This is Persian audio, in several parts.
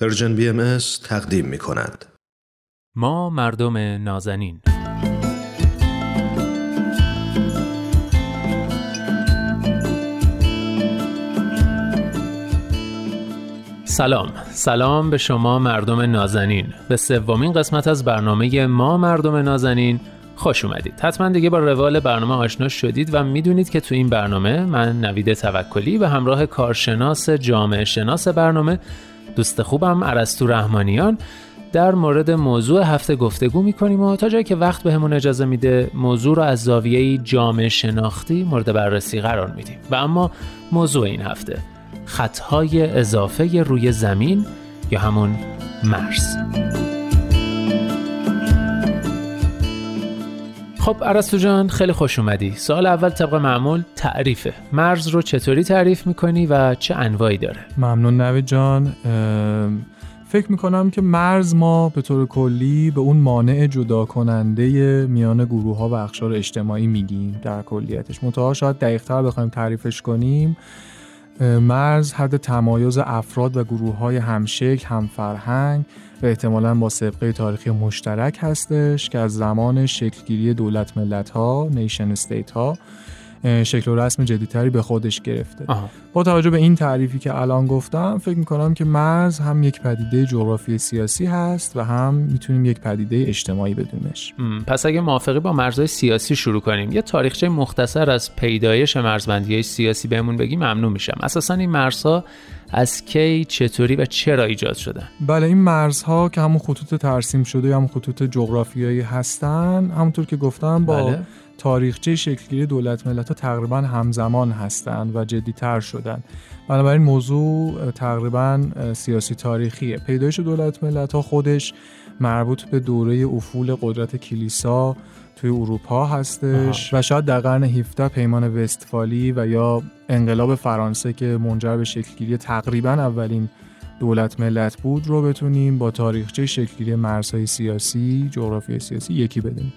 Persian BMS تقدیم می کند. ما مردم نازنین. سلام. سلام به شما مردم نازنین. به سومین قسمت از برنامه ما مردم نازنین خوش اومدید. حتما دیگه با روال برنامه آشنا شدید و می‌دونید که تو این برنامه من نوید توکلی به همراه کارشناس جامعه شناس برنامه دوست خوبم عرستو رحمانیان در مورد موضوع هفته گفتگو می‌کنیم و تا جایی که وقت بهمون اجازه میده موضوع رو از زاویه جامعه شناختی مورد بررسی قرار میدیم. و اما موضوع این هفته خطهای اضافه روی زمین یا همون مرز. خب عرستو جان خیلی خوش اومدی. سال اول طبق معمول تعریفه. مرز رو چطوری تعریف می‌کنی و چه انواعی داره؟ ممنون نوید جان. فکر می‌کنم که مرز ما به طور کلی به اون مانع جدا کننده میان گروه ها و اخشار اجتماعی میگیم در کلیتش. منتها شاید دقیقتر بخوایم تعریفش کنیم. مرز حد تمایز افراد و گروه های همشکل، همفرهنگ و احتمالا با سبقه تاریخی مشترک هستش که از زمان شکلگیری دولت ملت ها، نیشن استیت ها شکل و رسم جدیتری به خودش گرفته. آها. با توجه به این تعریفی که الان گفتم فکر می‌کنم که مرز هم یک پدیده جغرافی سیاسی هست و هم می‌تونیم یک پدیده اجتماعی بدونش. پس اگه موافقی با مرزهای سیاسی شروع کنیم. یه تاریخچه مختصر از پیدایش مرزبندی های سیاسی بهمون بگی ممنون میشم. اساسا این مرزها از کی چطوری و چرا ایجاد شدن؟ بله این مرزها که همون خطوط ترسیم شده یا همون خطوط جغرافیایی هستن همونطور که گفتم با بله. تاریخچه شکلگیری دولت ملت ها تقریبا همزمان هستند و جدیتر شدن بنابراین موضوع تقریبا سیاسی تاریخیه. پیدایش دولت ملت ها خودش مربوط به دوره افول قدرت کلیسا توی اروپا هستش و شاید در قرن 17 پیمان وستفالی و یا انقلاب فرانسه که منجر به شکلگیری تقریبا اولین دولت ملت بود رو بتونیم با تاریخچه شکلگیری مرزهای سیاسی جغرافی سیاسی یکی بدونیم.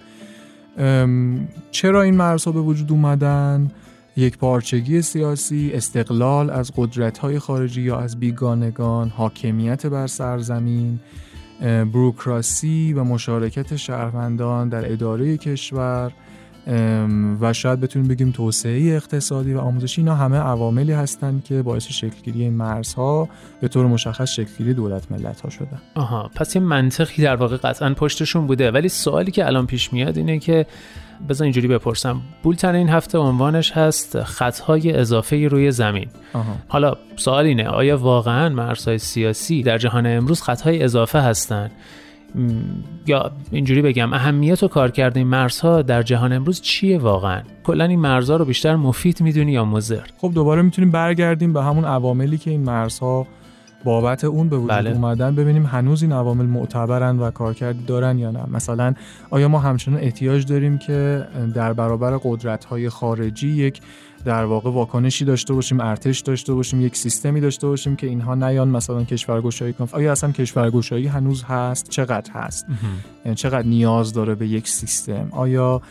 چرا این مرزها به وجود اومدن؟ یک پارچگی سیاسی استقلال از قدرت‌های خارجی یا از بیگانگان حاکمیت بر سرزمین بروکراسی و مشارکت شهروندان در اداره کشور. و شاید بتونیم بگیم توسعه اقتصادی و آموزشی اینا همه عواملی هستند که باعث شکلگیری این مرزها به طور مشخص شکلگیری دولت ملت ها شدن آها پس یه منطقی در واقع قطعا پشتشون بوده. ولی سوالی که الان پیش میاد اینه که بذار اینجوری بپرسم. بولتن این هفته عنوانش هست خطهای اضافه روی زمین. آها. حالا سوال اینه آیا واقعا مرزهای سیاسی در جهان امروز خطهای اضافه هستند یا اینجوری بگم اهمیت و کارکرد این مرزها در جهان امروز چیه واقعا؟ کلا این مرزها رو بیشتر مفید می‌دونی یا مضر؟ خب دوباره می‌تونیم برگردیم به همون عواملی که این مرزها بابت اون به وجود بله. اومدن. ببینیم هنوز این عوامل معتبرن و کارکردی دارن یا نه. مثلا آیا ما همچنان احتیاج داریم که در برابر قدرت های خارجی یک در واقع واکنشی داشته باشیم ارتش داشته باشیم یک سیستمی داشته باشیم که اینها نیان مثلا کشورگشایی کنن. آیا اصلا کشورگشایی هنوز هست؟ چقدر هست؟ یعنی چقدر نیاز داره به یک سیستم؟ آیا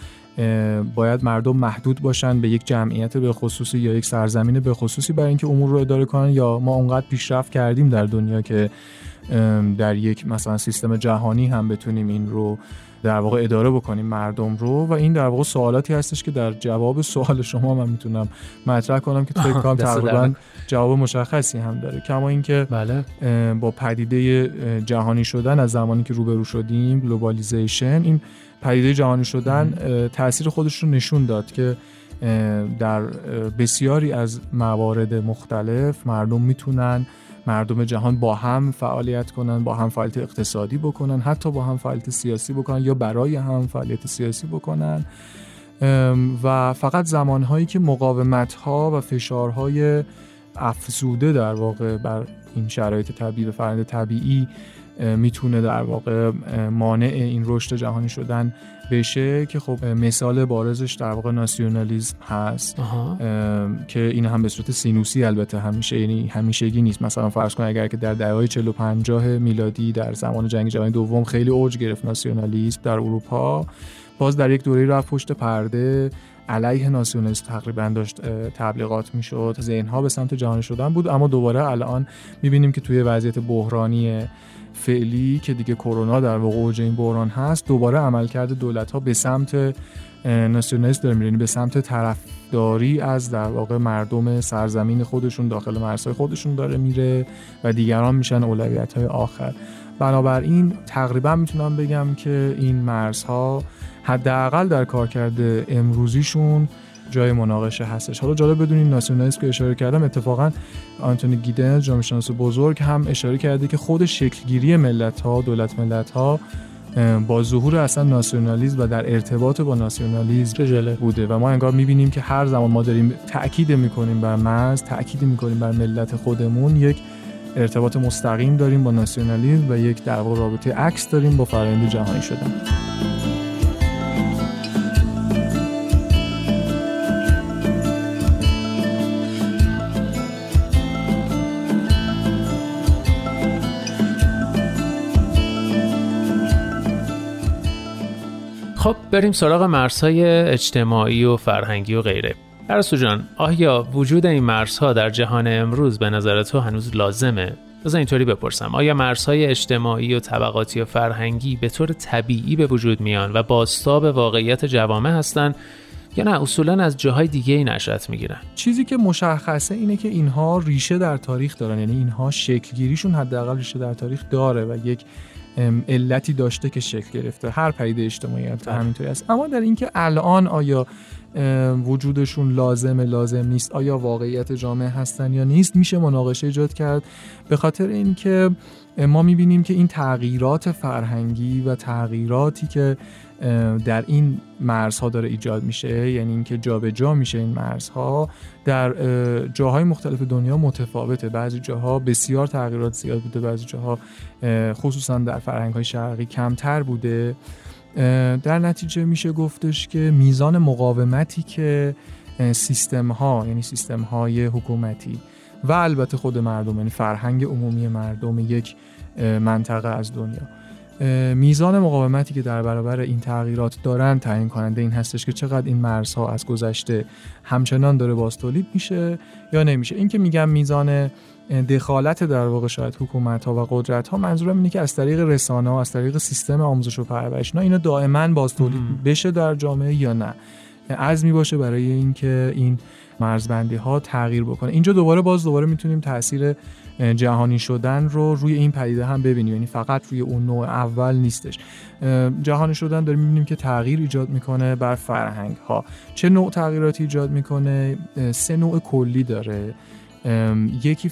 باید مردم محدود باشن به یک جمعیت به خصوصی یا یک سرزمین به خصوصی برای اینکه امور رو اداره کنن؟ یا ما اونقدر پیشرفت کردیم در دنیا که در یک مثلا سیستم جهانی هم بتونیم این رو در واقع اداره بکنیم مردم رو و این در واقع سوالاتی هستش که در جواب سوال شما من می‌تونم مطرح کنم که فکر کنم تقریبا. جواب مشخصی هم داره. کما اینکه بله. با پدیده جهانی شدن از زمانی که روبرو شدیم globalization این پدیده جهانی شدن تاثیر خودش رو نشون داد که در بسیاری از موارد مختلف مردم می‌تونن مردم جهان با هم فعالیت کنن با هم فعالیت اقتصادی بکنن حتی با هم فعالیت سیاسی بکنن یا برای هم فعالیت سیاسی بکنن. و فقط زمانهایی که مقاومت ها و فشارهای افزوده در واقع بر این شرایط طبیعی و فرآیند طبیعی می‌تونه در واقع مانع این رشد جهانی شدن بشه که خب مثال بارزش در واقع ناسیونالیسم هست. آها. که این هم به صورت سینوسی البته همیشه یعنی همیشگی نیست. مثلا فرض کن اگر که در دهه‌های 40 و 50 میلادی در زمان جنگ جهانی دوم خیلی اوج گرفت ناسیونالیسم در اروپا باز در یک دوره رفت پشت پرده. علیه ناسیونالیسم تقریبا داشت تبلیغات می‌شد ذهنها به سمت جهانی شدن بود اما دوباره الان می‌بینیم که توی وضعیت بحرانی فعلی که دیگه کرونا در واقع اوج این بحران هست دوباره عملکرد دولت ها به سمت ناسیونالیسم داره میره یعنی به سمت طرفداری از در واقع مردم سرزمین خودشون داخل مرزهای خودشون داره میره و دیگران میشن اولویت های آخر. بنابراین تقریبا می‌تونم بگم که این مرزها حداقل در کارکرد امروزیشون جای مناقشه هستش. حالا جالب بدونین ناسیونالیسم که اشاره کردم اتفاقا آنتونی گیدنز جامعه شناس بزرگ هم اشاره کرده که خود شکلگیری ملت ها دولت ملت ها با ظهور اصلا ناسیونالیسم و در ارتباط با ناسیونالیسم بوده و ما انگار می‌بینیم که هر زمان ما داریم تاکید می‌کنیم بر مرز تاکید می‌کنیم بر ملت خودمون یک ارتباط مستقیم داریم با ناسیونالیسم و یک در رابطه عکس داریم با فرآیند جهانی شدن. خب بریم سراغ مرزهای اجتماعی و فرهنگی و غیره. ارسو جان آیا وجود این مرزها در جهان امروز به نظر تو هنوز لازمه؟ بذار اینطوری بپرسم. آیا مرزهای اجتماعی و طبقاتی و فرهنگی به طور طبیعی به وجود میان و باستاب واقعیت جوامع هستند یا نه؟ اصولا از جاهای دیگه ای نشأت می‌گیرن. چیزی که مشخصه اینه که اینها ریشه در تاریخ دارن. یعنی اینها شکلگیریشون حداقل ریشه در تاریخ داره و یک علتی داشته که شکل گرفته هر پدیده اجتماعی البته بله. همینطوری است اما در اینکه الان آیا وجودشون لازم لازم نیست. آیا واقعیت جامعه هستن یا نیست؟ میشه مناقشه ایجاد کرد. به خاطر اینکه ما می‌بینیم که این تغییرات فرهنگی و تغییراتی که در این مرزها داره ایجاد میشه یعنی اینکه جابجا میشه این مرزها در جاهای مختلف دنیا متفاوته. بعضی جاها بسیار تغییرات زیاد بوده بعضی جاها خصوصا در فرهنگ های شرقی کمتر بوده. در نتیجه میشه گفتش که میزان مقاومتی که سیستم ها یعنی سیستم های حکومتی و البته خود مردم یعنی فرهنگ عمومی مردم یک منطقه از دنیا. میزان مقاومتی که در برابر این تغییرات دارن تعیین کننده این هستش که چقدر این مرزها از گذشته همچنان داره باز تولید میشه یا نمیشه. این که میگم میزان دخالت در واقع شاید حکومت ها و قدرت ها منظورم اینه که از طریق رسانه ها از طریق سیستم آموزش و پرورش اینا دائما باز تولید بشه در جامعه یا نه. عزمی باشه برای اینکه این مرزبندی ها تغییر بکنه. اینجا دوباره باز دوباره می‌تونیم تاثیر جهانی شدن رو روی این پدیده هم ببینیم. یعنی فقط روی اون نوع اول نیستش. جهانی شدن داریم می‌بینیم که تغییر ایجاد می‌کنه بر فرهنگ ها چه نوع تغییراتی ایجاد می‌کنه؟ سه نوع کلی داره. یکی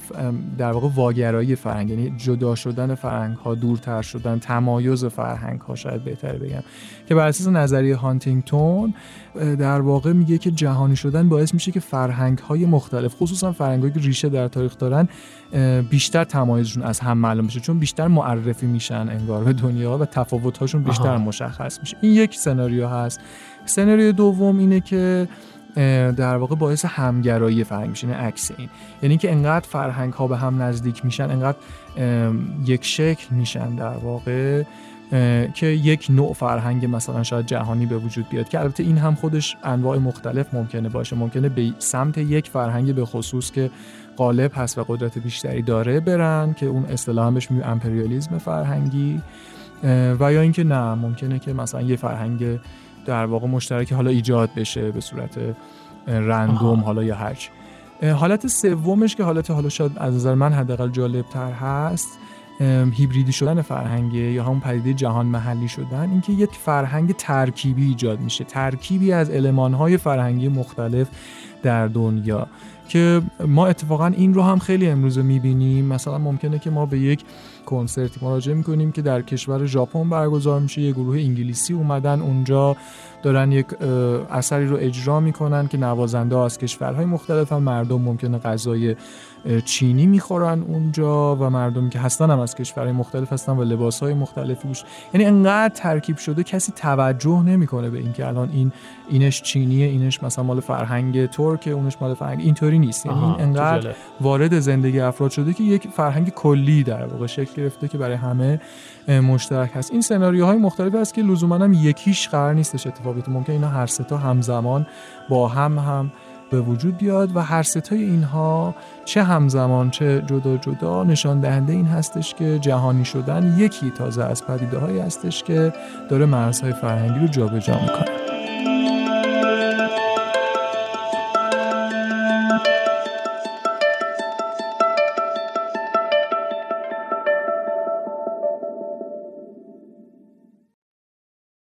در واقع واگرایی فرهنگ یعنی جدا شدن فرهنگ ها دورتر شدن تمایز فرهنگ ها شاید بهتر بگم که بر اساس نظریه هانتینگتون در واقع میگه که جهانی شدن باعث میشه که فرهنگ های مختلف خصوصا فرهنگ که ریشه در تاریخ دارن بیشتر تمایزشون از هم معلوم بشه چون بیشتر معرفی میشن انگار به دنیا و تفاوت هاشون بیشتر مشخص میشه. این یک سناریو هست. سناریو دوم اینه که در واقع باعث همگرایی فرهنگ میشه عکس این. یعنی که انقدر فرهنگ ها به هم نزدیک میشن انقدر یک شکل میشن در واقع که یک نوع فرهنگ مثلا شاید جهانی به وجود بیاد. که البته این هم خودش انواع مختلف ممکنه باشه. ممکنه به سمت یک فرهنگ به خصوص که غالب هست و قدرت بیشتری داره برن که اون اصطلاح هم بهش امپریالیزم فرهنگی. و یا اینکه نه ممکنه که مثلا یه فرهنگ در واقع مشترک حالا ایجاد بشه به صورت رندوم حالا یا هرچی حالت سومش که حالت حالا شاید از نظر من حداقل جالب تر هست هیبریدی شدن فرهنگ یا همون پدیده جهان محلی شدن اینکه یک فرهنگ ترکیبی ایجاد میشه ترکیبی از المانهای فرهنگی مختلف در دنیا که ما اتفاقا این رو هم خیلی امروز می‌بینیم. مثلا ممکنه که ما به یک کنسرتی مراجعه می‌کنیم که در کشور ژاپن برگزار میشه. یه گروه انگلیسی اومدن اونجا دارن یک اثری رو اجرا می‌کنن که نوازنده از کشورهای مختلف هم مردم ممکنه غذای چینی می‌خورن اونجا و مردمی که هستن هم از کشورهای مختلف هستن و لباسهای مختلفی بوش یعنی انقدر ترکیب شده کسی توجه نمی‌کنه به اینکه الان این اینش چینیه اینش مثلا مال فرهنگ ترک اونش مال فرهنگ اینطوری نیست. یعنی این انقدر وارد زندگی افراد شده که یک فرهنگ کلی در واقع شکل گرفته که برای همه مشترک هست. این سناریوهای مختلف هست که لزوما هم یکیش قرار نیستش اتفاق بیفته ممکن. اینا هر سه تا همزمان با هم هم به وجود بیاد و هر ستای اینها چه همزمان چه جدا جدا نشان دهنده این هستش که جهانی شدن یکی تازه از پدیده هستش که داره مرزهای فرهنگی رو جابجا می‌کنه.